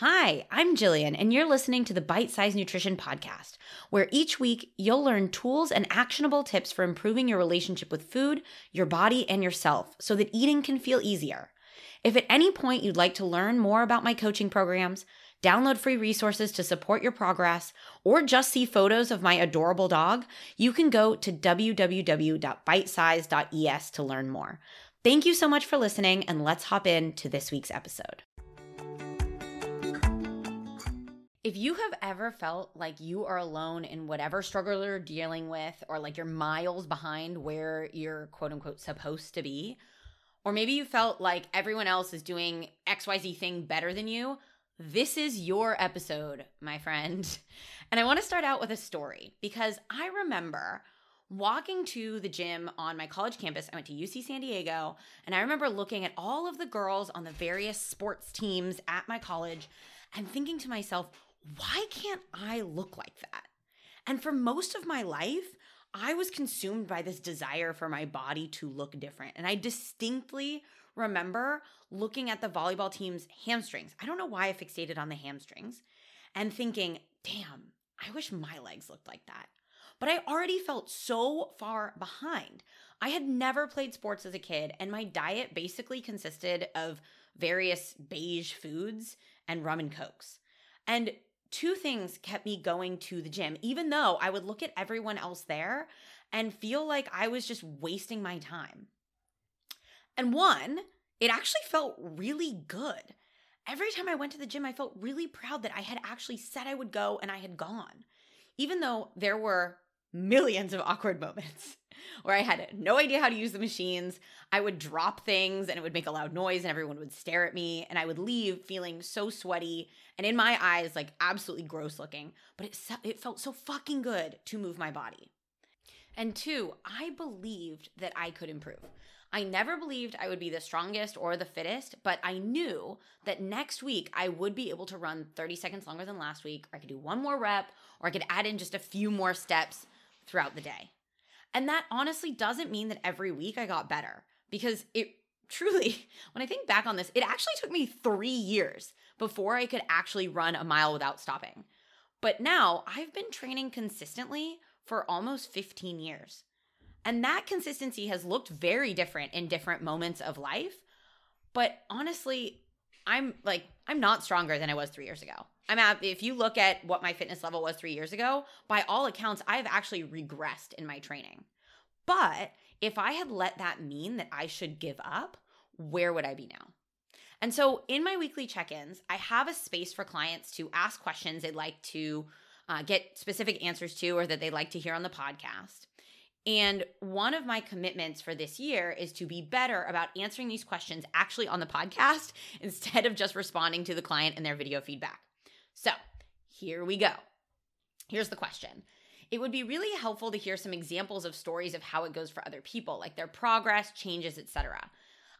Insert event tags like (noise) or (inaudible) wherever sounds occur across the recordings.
Hi, I'm Jillian, and you're listening to the Bite Size Nutrition Podcast, where each week you'll learn tools and actionable tips for improving your relationship with food, your body, and yourself so that eating can feel easier. If at any point you'd like to learn more about my coaching programs, download free resources to support your progress, or just see photos of my adorable dog, you can go to www.bitesize.es to learn more. Thank you so much for listening, and let's hop in to this week's episode. If you have ever felt like you are alone in whatever struggle you're dealing with, or like you're miles behind where you're quote unquote supposed to be, or maybe you felt like everyone else is doing XYZ thing better than you, this is your episode, my friend. (laughs) And I want to start out with a story because I remember walking to the gym on my college campus. I went to UC San Diego, and I remember looking at all of the girls on the various sports teams at my college and thinking to myself, why can't I look like that? And for most of my life, I was consumed by this desire for my body to look different. And I distinctly remember looking at the volleyball team's hamstrings. I don't know why I fixated on the hamstrings and thinking, damn, I wish my legs looked like that. But I already felt so far behind. I had never played sports as a kid, and my diet basically consisted of various beige foods and rum and cokes. And two things kept me going to the gym, even though I would look at everyone else there and feel like I was just wasting my time. And one, it actually felt really good. Every time I went to the gym, I felt really proud that I had actually said I would go and I had gone, even though there were millions of awkward (laughs) moments where I had no idea how to use the machines. I would drop things and it would make a loud noise and everyone would stare at me and I would leave feeling so sweaty and in my eyes like absolutely gross looking, but it it felt so fucking good to move my body. And two, I believed that I could improve. I never believed I would be the strongest or the fittest, but I knew that next week I would be able to run 30 seconds longer than last week, or I could do one more rep, or I could add in just a few more steps throughout the day. And that honestly doesn't mean that every week I got better because it (laughs) truly, when I think back on this, it actually took me three years before I could actually run a mile without stopping. But now I've been training consistently for almost 15 years. And that consistency has looked very different in different moments of life. But honestly, I'm like, I'm not stronger than I was three years ago. I'm at, if you look at what my fitness level was three years ago, by all accounts, I've actually regressed in my training. But if I had let that mean that I should give up, where would I be now? And so in my weekly check ins, I have a space for clients to ask questions they'd like to uh, get specific answers to or that they'd like to hear on the podcast. And one of my commitments for this year is to be better about answering these questions actually on the podcast (laughs) instead of just responding to the client and their video feedback. So here we go. Here's the question. It would be really helpful to hear some examples of stories of how it goes for other people, like their progress, changes, etc.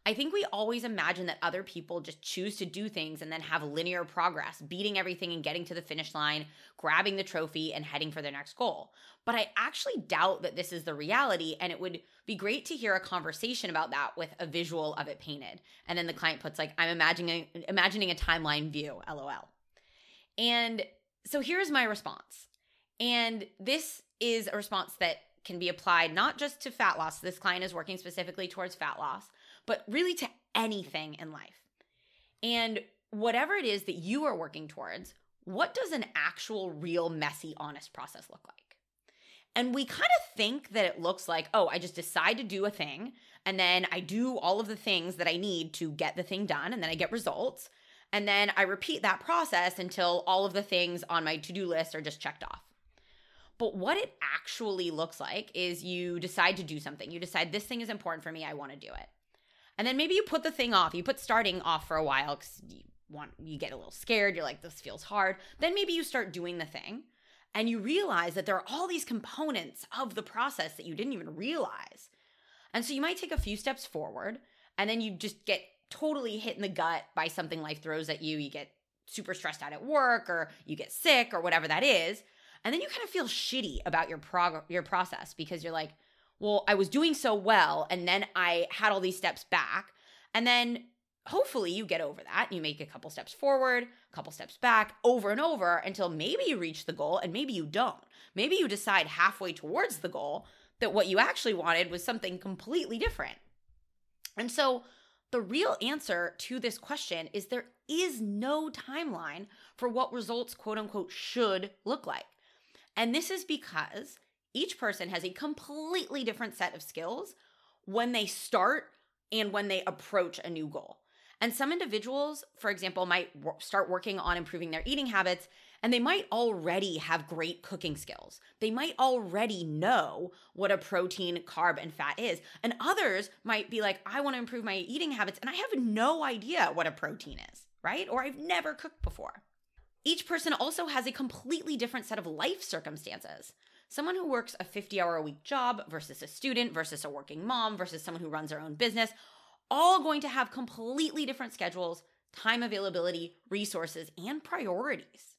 I think we always imagine that other people just choose to do things and then have linear progress, beating everything and getting to the finish line, grabbing the trophy, and heading for their next goal. But I actually doubt that this is the reality, and it would be great to hear a conversation about that with a visual of it painted. And then the client puts like, "I'm imagining imagining a timeline view." LOL. And so here's my response. And this is a response that can be applied not just to fat loss. This client is working specifically towards fat loss, but really to anything in life. And whatever it is that you are working towards, what does an actual, real, messy, honest process look like? And we kind of think that it looks like, oh, I just decide to do a thing, and then I do all of the things that I need to get the thing done, and then I get results. And then I repeat that process until all of the things on my to do list are just checked off. But what it actually looks like is you decide to do something. You decide this thing is important for me, I want to do it. And then maybe you put the thing off. You put starting off for a while cuz you want you get a little scared, you're like this feels hard. Then maybe you start doing the thing and you realize that there are all these components of the process that you didn't even realize. And so you might take a few steps forward and then you just get totally hit in the gut by something life throws at you. You get super stressed out at work or you get sick or whatever that is. And then you kind of feel shitty about your prog- your process because you're like, well, I was doing so well and then I had all these steps back. And then hopefully you get over that you make a couple steps forward, a couple steps back, over and over until maybe you reach the goal and maybe you don't. Maybe you decide halfway towards the goal that what you actually wanted was something completely different. And so the real answer to this question is there is no timeline for what results, quote unquote, should look like. And this is because each person has a completely different set of skills when they start and when they approach a new goal. And some individuals, for example, might start working on improving their eating habits and they might already have great cooking skills. They might already know what a protein, carb, and fat is. And others might be like, I want to improve my eating habits and I have no idea what a protein is, right? Or I've never cooked before. Each person also has a completely different set of life circumstances. Someone who works a 50 hour a week job versus a student versus a working mom versus someone who runs their own business all going to have completely different schedules, time availability, resources, and priorities.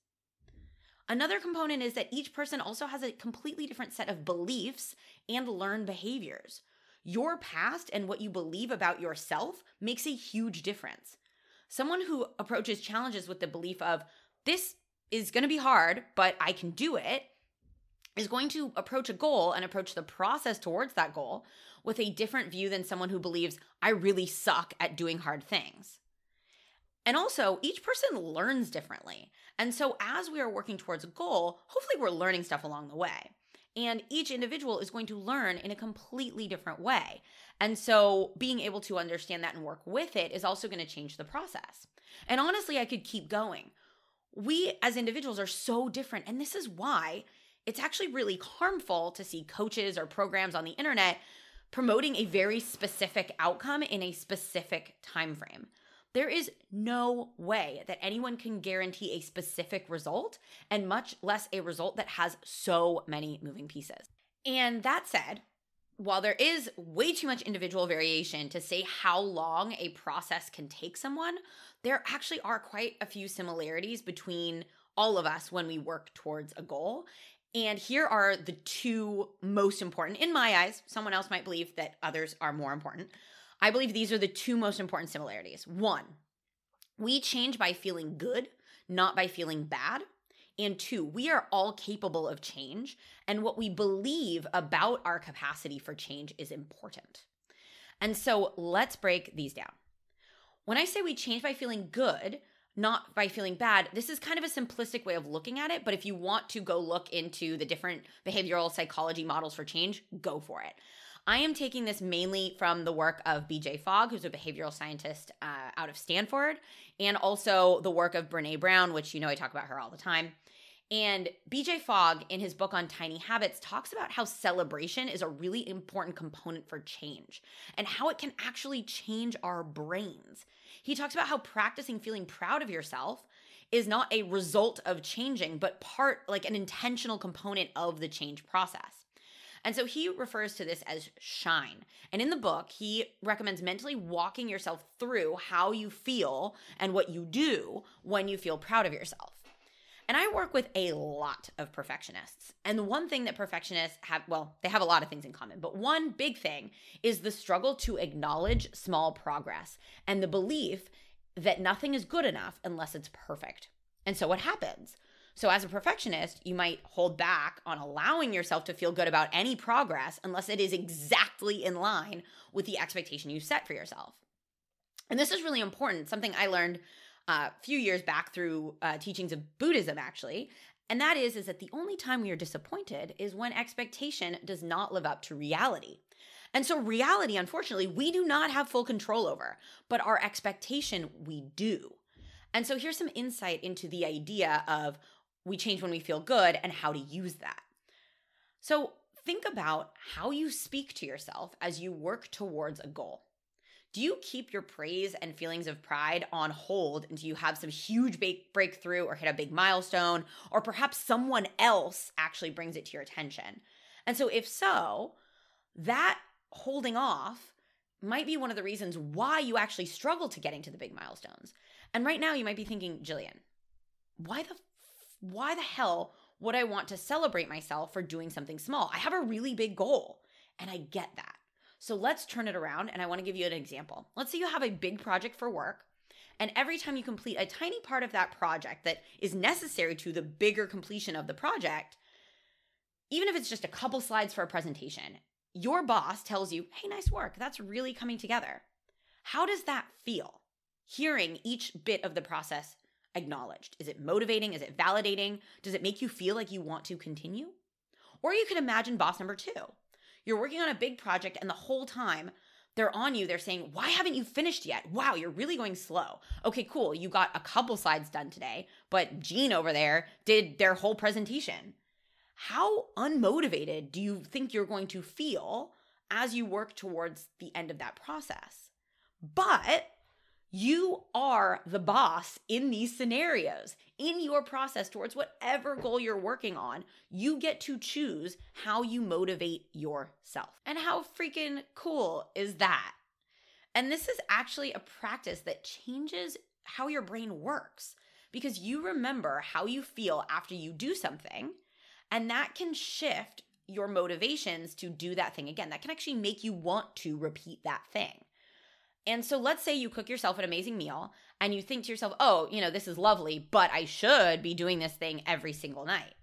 Another component is that each person also has a completely different set of beliefs and learned behaviors. Your past and what you believe about yourself makes a huge difference. Someone who approaches challenges with the belief of, this is to be hard, but I can do it, is going to approach a goal and approach the process towards that goal with a different view than someone who believes, I really suck at doing hard things. And also, each person learns differently. And so, as we are working towards a goal, hopefully we're learning stuff along the way. And each individual is going to learn in a completely different way. And so, being able to understand that and work with it is also going to change the process. And honestly, I could keep going. We as individuals are so different. And this is why it's actually really harmful to see coaches or programs on the internet promoting a very specific outcome in a specific time frame. There is no way that anyone can guarantee a specific result and much less a result that has so many moving pieces. And that said, while there is way too much individual variation to say how long a process can take someone, there actually are quite a few similarities between all of us when we work towards a goal. And here are the two most important, in my eyes. Someone else might believe that others are more important. I believe these are the two most important similarities. One, we change by feeling good, not by feeling bad. And two, we are all capable of change, and what we believe about our capacity for change is important. And so let's break these down. When I say we change by feeling good, not by feeling bad. This is kind of a simplistic way of looking at it, but if you want to go look into the different behavioral psychology models for change, go for it. I am taking this mainly from the work of BJ Fogg, who's a behavioral scientist uh, out of Stanford, and also the work of Brene Brown, which you know I talk about her all the time. And BJ Fogg, in his book on tiny habits, talks about how celebration is a really important component for change and how it can actually change our brains. He talks about how practicing feeling proud of yourself is not a result of changing, but part like an intentional component of the change process. And so he refers to this as shine. And in the book, he recommends mentally walking yourself through how you feel and what you do when you feel proud of yourself. And I work with a lot of perfectionists. And the one thing that perfectionists have, well, they have a lot of things in common, but one big thing is the struggle to acknowledge small progress and the belief that nothing is good enough unless it's perfect. And so what happens? So, as a perfectionist, you might hold back on allowing yourself to feel good about any progress unless it is exactly in line with the expectation you set for yourself. And this is really important, something I learned a few years back through uh, teachings of Buddhism, actually. And that is, is that the only time we are disappointed is when expectation does not live up to reality. And so, reality, unfortunately, we do not have full control over, but our expectation we do. And so, here's some insight into the idea of we change when we feel good and how to use that. So, think about how you speak to yourself as you work towards a goal. Do you keep your praise and feelings of pride on hold until you have some huge breakthrough or hit a big milestone, or perhaps someone else actually brings it to your attention? And so, if so, that holding off might be one of the reasons why you actually struggle to getting to the big milestones. And right now, you might be thinking, Jillian, why the why the hell would I want to celebrate myself for doing something small? I have a really big goal, and I get that. So let's turn it around and I want to give you an example. Let's say you have a big project for work and every time you complete a tiny part of that project that is necessary to the bigger completion of the project, even if it's just a couple slides for a presentation, your boss tells you, hey, nice work. That's really coming together. How does that feel? Hearing each bit of the process acknowledged. Is it motivating? Is it validating? Does it make you feel like you want to continue? Or you could imagine boss number two. You're working on a big project, and the whole time they're on you. They're saying, Why haven't you finished yet? Wow, you're really going slow. Okay, cool. You got a couple slides done today, but Jean over there did their whole presentation. How unmotivated do you think you're going to feel as you work towards the end of that process? But you are the boss in these scenarios. In your process towards whatever goal you're working on, you get to choose how you motivate yourself. And how freaking cool is that? And this is actually a practice that changes how your brain works because you remember how you feel after you do something, and that can shift your motivations to do that thing again. That can actually make you want to repeat that thing. And so let's say you cook yourself an amazing meal and you think to yourself, oh, you know, this is lovely, but I should be doing this thing every single night.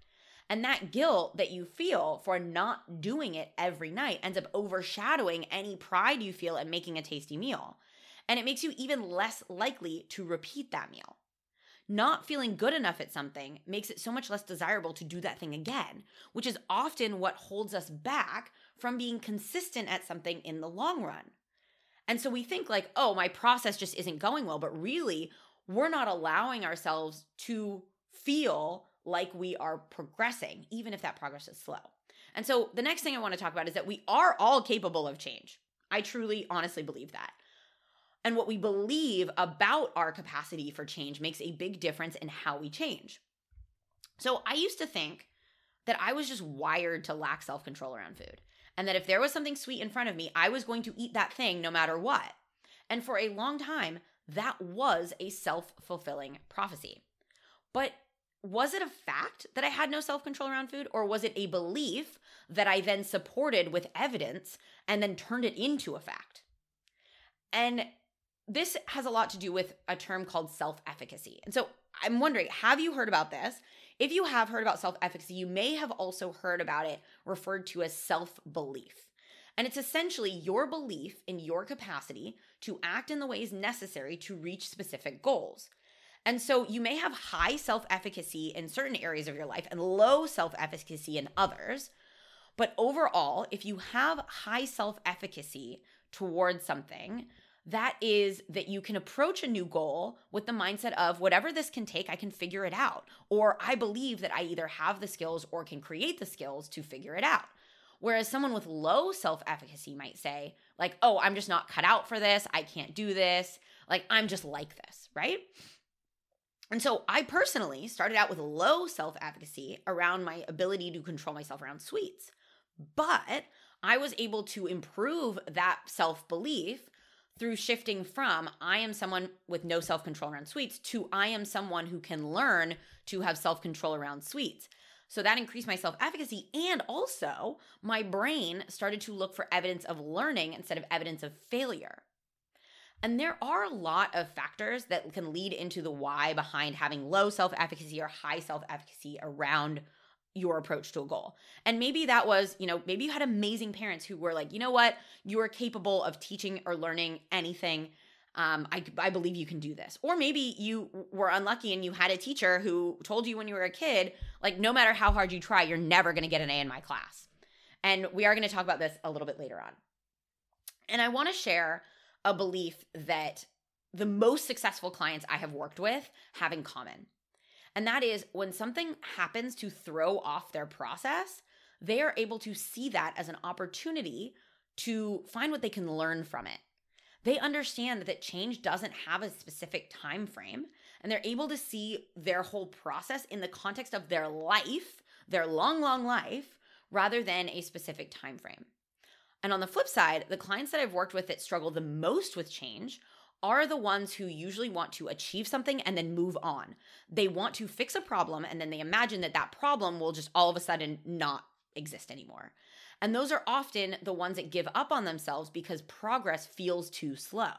And that guilt that you feel for not doing it every night ends up overshadowing any pride you feel in making a tasty meal. And it makes you even less likely to repeat that meal. Not feeling good enough at something makes it so much less desirable to do that thing again, which is often what holds us back from being consistent at something in the long run. And so we think like, oh, my process just isn't going well. But really, we're not allowing ourselves to feel like we are progressing, even if that progress is slow. And so the next thing I want to talk about is that we are all capable of change. I truly, honestly believe that. And what we believe about our capacity for change makes a big difference in how we change. So I used to think that I was just wired to lack self control around food and that if there was something sweet in front of me, I was going to eat that thing no matter what. And for a long time, that was a self fulfilling prophecy. But was it a fact that I had no self control around food, or was it a belief that I then supported with evidence and then turned it into a fact? And this has a lot to do with a term called self efficacy. And so I'm wondering have you heard about this? If you have heard about self efficacy, you may have also heard about it referred to as self belief. And it's essentially your belief in your capacity to act in the ways necessary to reach specific goals. And so you may have high self efficacy in certain areas of your life and low self efficacy in others. But overall, if you have high self efficacy towards something, that is that you can approach a new goal with the mindset of whatever this can take, I can figure it out. Or I believe that I either have the skills or can create the skills to figure it out. Whereas someone with low self efficacy might say, like, oh, I'm just not cut out for this. I can't do this. Like, I'm just like this, right? And so I personally started out with low self efficacy around my ability to control myself around sweets. But I was able to improve that self belief through shifting from I am someone with no self control around sweets to I am someone who can learn to have self control around sweets. So that increased my self efficacy. And also, my brain started to look for evidence of learning instead of evidence of failure. And there are a lot of factors that can lead into the why behind having low self efficacy or high self efficacy around your approach to a goal. And maybe that was, you know, maybe you had amazing parents who were like, you know what, you are capable of teaching or learning anything. Um, I, I believe you can do this. Or maybe you were unlucky and you had a teacher who told you when you were a kid, like, no matter how hard you try, you're never going to get an A in my class. And we are going to talk about this a little bit later on. And I want to share a belief that the most successful clients I have worked with have in common. And that is when something happens to throw off their process, they are able to see that as an opportunity to find what they can learn from it. They understand that change doesn't have a specific time frame and they're able to see their whole process in the context of their life, their long long life rather than a specific time frame. And on the flip side, the clients that I've worked with that struggle the most with change are the ones who usually want to achieve something and then move on. They want to fix a problem and then they imagine that that problem will just all of a sudden not exist anymore. And those are often the ones that give up on themselves because progress feels too slow.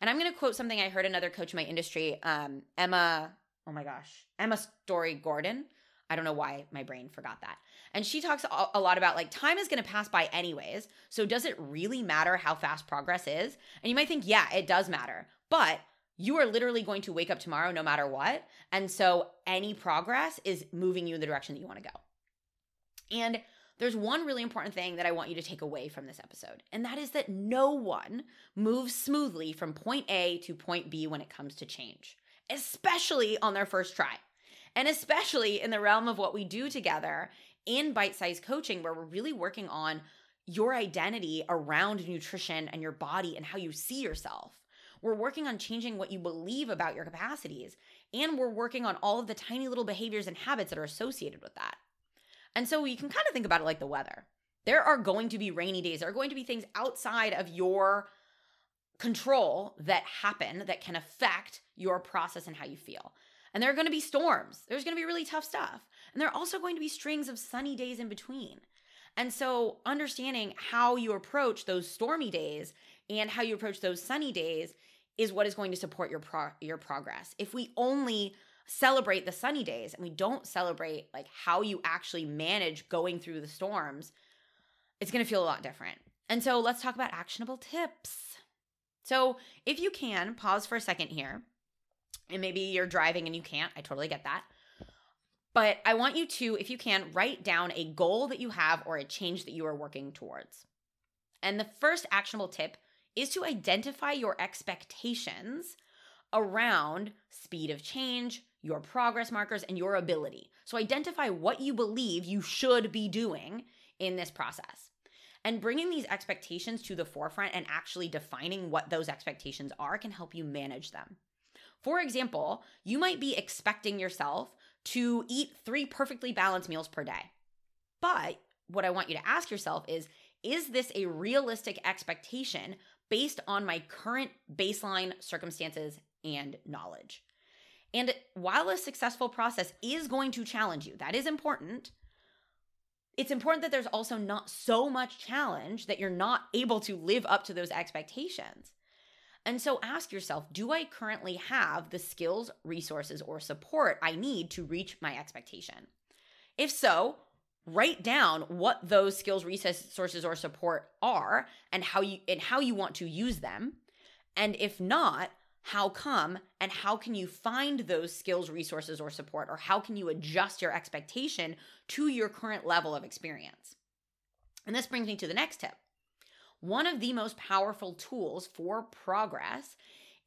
And I'm going to quote something I heard another coach in my industry, um, Emma, oh my gosh, Emma Storey Gordon. I don't know why my brain forgot that. And she talks a lot about like time is going to pass by anyways. So does it really matter how fast progress is? And you might think, yeah, it does matter. But you are literally going to wake up tomorrow no matter what. And so any progress is moving you in the direction that you want to go. And there's one really important thing that I want you to take away from this episode, and that is that no one moves smoothly from point A to point B when it comes to change, especially on their first try. And especially in the realm of what we do together in bite sized coaching, where we're really working on your identity around nutrition and your body and how you see yourself. We're working on changing what you believe about your capacities, and we're working on all of the tiny little behaviors and habits that are associated with that. And so you can kind of think about it like the weather. There are going to be rainy days, there are going to be things outside of your control that happen that can affect your process and how you feel. And there are going to be storms. There's going to be really tough stuff. And there are also going to be strings of sunny days in between. And so, understanding how you approach those stormy days and how you approach those sunny days is what is going to support your pro- your progress. If we only celebrate the sunny days and we don't celebrate like how you actually manage going through the storms, it's going to feel a lot different. And so, let's talk about actionable tips. So, if you can, pause for a second here and maybe you're driving and you can't. I totally get that. But I want you to, if you can, write down a goal that you have or a change that you are working towards. And the first actionable tip is to identify your expectations around speed of change, your progress markers, and your ability. So identify what you believe you should be doing in this process. And bringing these expectations to the forefront and actually defining what those expectations are can help you manage them. For example, you might be expecting yourself to eat three perfectly balanced meals per day. But what I want you to ask yourself is Is this a realistic expectation based on my current baseline circumstances and knowledge? And while a successful process is going to challenge you, that is important. It's important that there's also not so much challenge that you're not able to live up to those expectations. And so ask yourself do I currently have the skills, resources, or support I need to reach my expectation? If so, write down what those skills, resources, or support are and how you and how you want to use them. And if not, how come and how can you find those skills, resources, or support, or how can you adjust your expectation to your current level of experience? And this brings me to the next tip. One of the most powerful tools for progress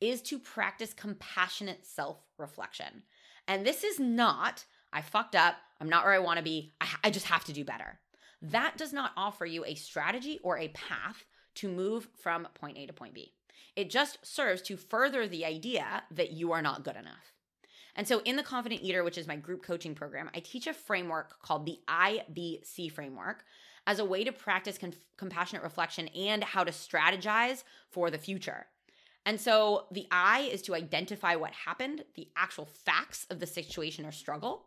is to practice compassionate self reflection. And this is not, I fucked up, I'm not where I wanna be, I, I just have to do better. That does not offer you a strategy or a path to move from point A to point B. It just serves to further the idea that you are not good enough. And so, in the Confident Eater, which is my group coaching program, I teach a framework called the IBC framework as a way to practice compassionate reflection and how to strategize for the future. And so the I is to identify what happened, the actual facts of the situation or struggle.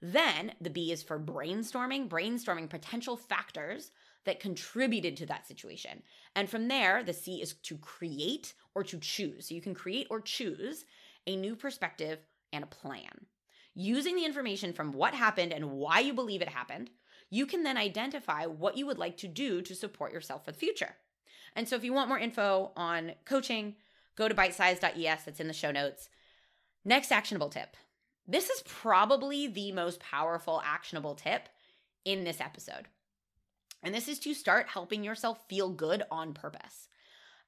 Then the B is for brainstorming, brainstorming potential factors that contributed to that situation. And from there, the C is to create or to choose. So you can create or choose a new perspective and a plan. Using the information from what happened and why you believe it happened, you can then identify what you would like to do to support yourself for the future. And so if you want more info on coaching, go to bitesize.es, that's in the show notes. Next actionable tip. This is probably the most powerful actionable tip in this episode. And this is to start helping yourself feel good on purpose.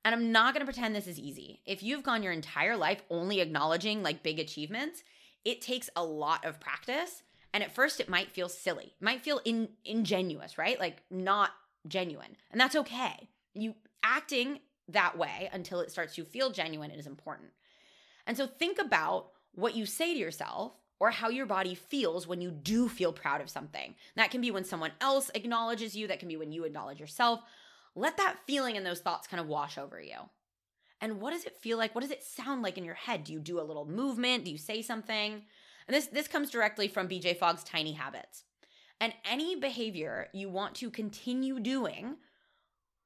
And I'm not going to pretend this is easy. If you've gone your entire life only acknowledging like big achievements, it takes a lot of practice and at first, it might feel silly, it might feel in, ingenuous, right? Like not genuine. And that's okay. You acting that way until it starts to feel genuine is important. And so think about what you say to yourself or how your body feels when you do feel proud of something. That can be when someone else acknowledges you, that can be when you acknowledge yourself. Let that feeling and those thoughts kind of wash over you. And what does it feel like? What does it sound like in your head? Do you do a little movement? Do you say something? And this this comes directly from BJ Fogg's Tiny Habits. And any behavior you want to continue doing,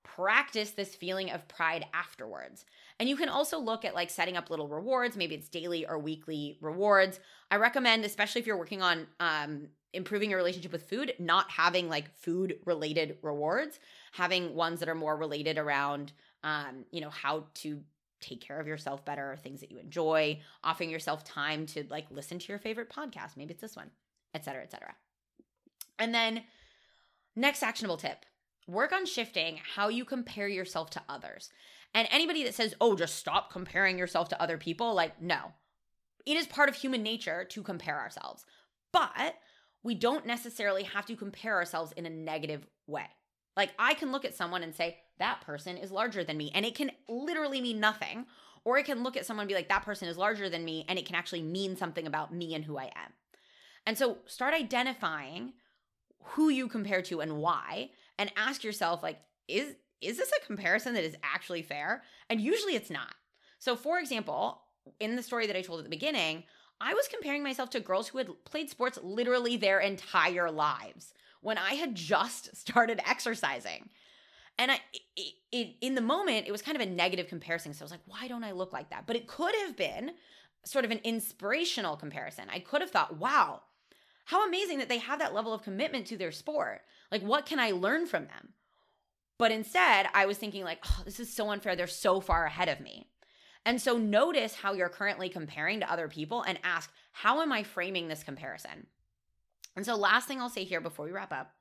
practice this feeling of pride afterwards. And you can also look at like setting up little rewards. Maybe it's daily or weekly rewards. I recommend, especially if you're working on um, improving your relationship with food, not having like food related rewards, having ones that are more related around, um, you know, how to take care of yourself better, things that you enjoy, offering yourself time to like listen to your favorite podcast. Maybe it's this one, et cetera, et cetera. And then next actionable tip work on shifting how you compare yourself to others. And anybody that says, oh, just stop comparing yourself to other people, like, no. It is part of human nature to compare ourselves. But we don't necessarily have to compare ourselves in a negative way. Like, I can look at someone and say, that person is larger than me. And it can literally mean nothing. Or it can look at someone and be like, that person is larger than me. And it can actually mean something about me and who I am. And so start identifying who you compare to and why and ask yourself like is is this a comparison that is actually fair? And usually it's not. So for example, in the story that I told at the beginning, I was comparing myself to girls who had played sports literally their entire lives when I had just (laughs) started exercising. And I, it, it, in the moment, it was kind of a negative comparison. So I was like, why don't I look like that? But it could have been sort of an inspirational comparison. I could have thought, wow, how amazing that they have that level of commitment to their sport. Like, what can I learn from them? But instead, I was thinking, like, oh, this is so unfair. They're so far ahead of me. And so notice how you're currently comparing to other people and ask, how am I framing this comparison? And so, last thing I'll say here before we wrap up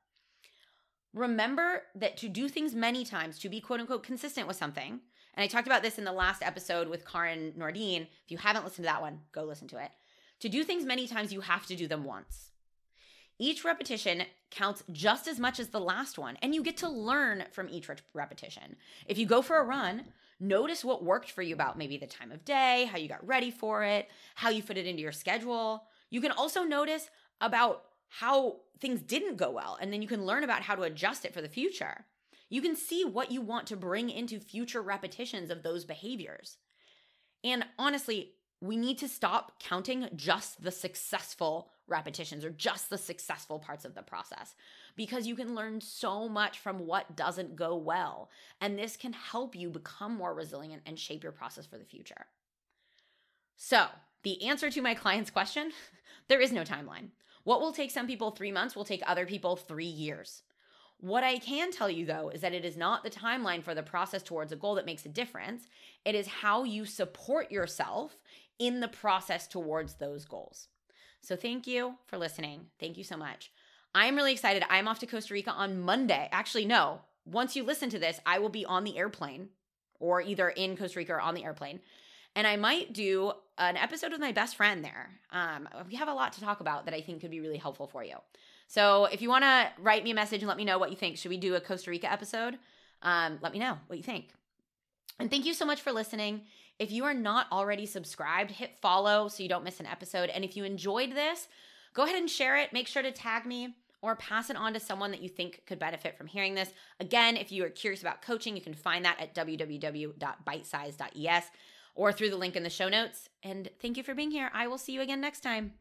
remember that to do things many times, to be quote unquote consistent with something, and I talked about this in the last episode with Karin Nordine. If you haven't listened to that one, go listen to it. To do things many times, you have to do them once. Each repetition counts just as much as the last one, and you get to learn from each re- repetition. If you go for a run, notice what worked for you about maybe the time of day, how you got ready for it, how you fit it into your schedule. You can also notice about how things didn't go well, and then you can learn about how to adjust it for the future. You can see what you want to bring into future repetitions of those behaviors. And honestly, we need to stop counting just the successful repetitions or just the successful parts of the process because you can learn so much from what doesn't go well. And this can help you become more resilient and shape your process for the future. So, the answer to my client's question (laughs) there is no timeline. What will take some people three months will take other people three years. What I can tell you though is that it is not the timeline for the process towards a goal that makes a difference. It is how you support yourself in the process towards those goals. So thank you for listening. Thank you so much. I'm really excited. I'm off to Costa Rica on Monday. Actually, no. Once you listen to this, I will be on the airplane or either in Costa Rica or on the airplane. And I might do an episode with my best friend there. Um, we have a lot to talk about that I think could be really helpful for you. So if you want to write me a message and let me know what you think, should we do a Costa Rica episode? Um, let me know what you think. And thank you so much for listening. If you are not already subscribed, hit follow so you don't miss an episode. And if you enjoyed this, go ahead and share it. Make sure to tag me or pass it on to someone that you think could benefit from hearing this. Again, if you are curious about coaching, you can find that at www.bitesize.es or through the link in the show notes. And thank you for being here. I will see you again next time.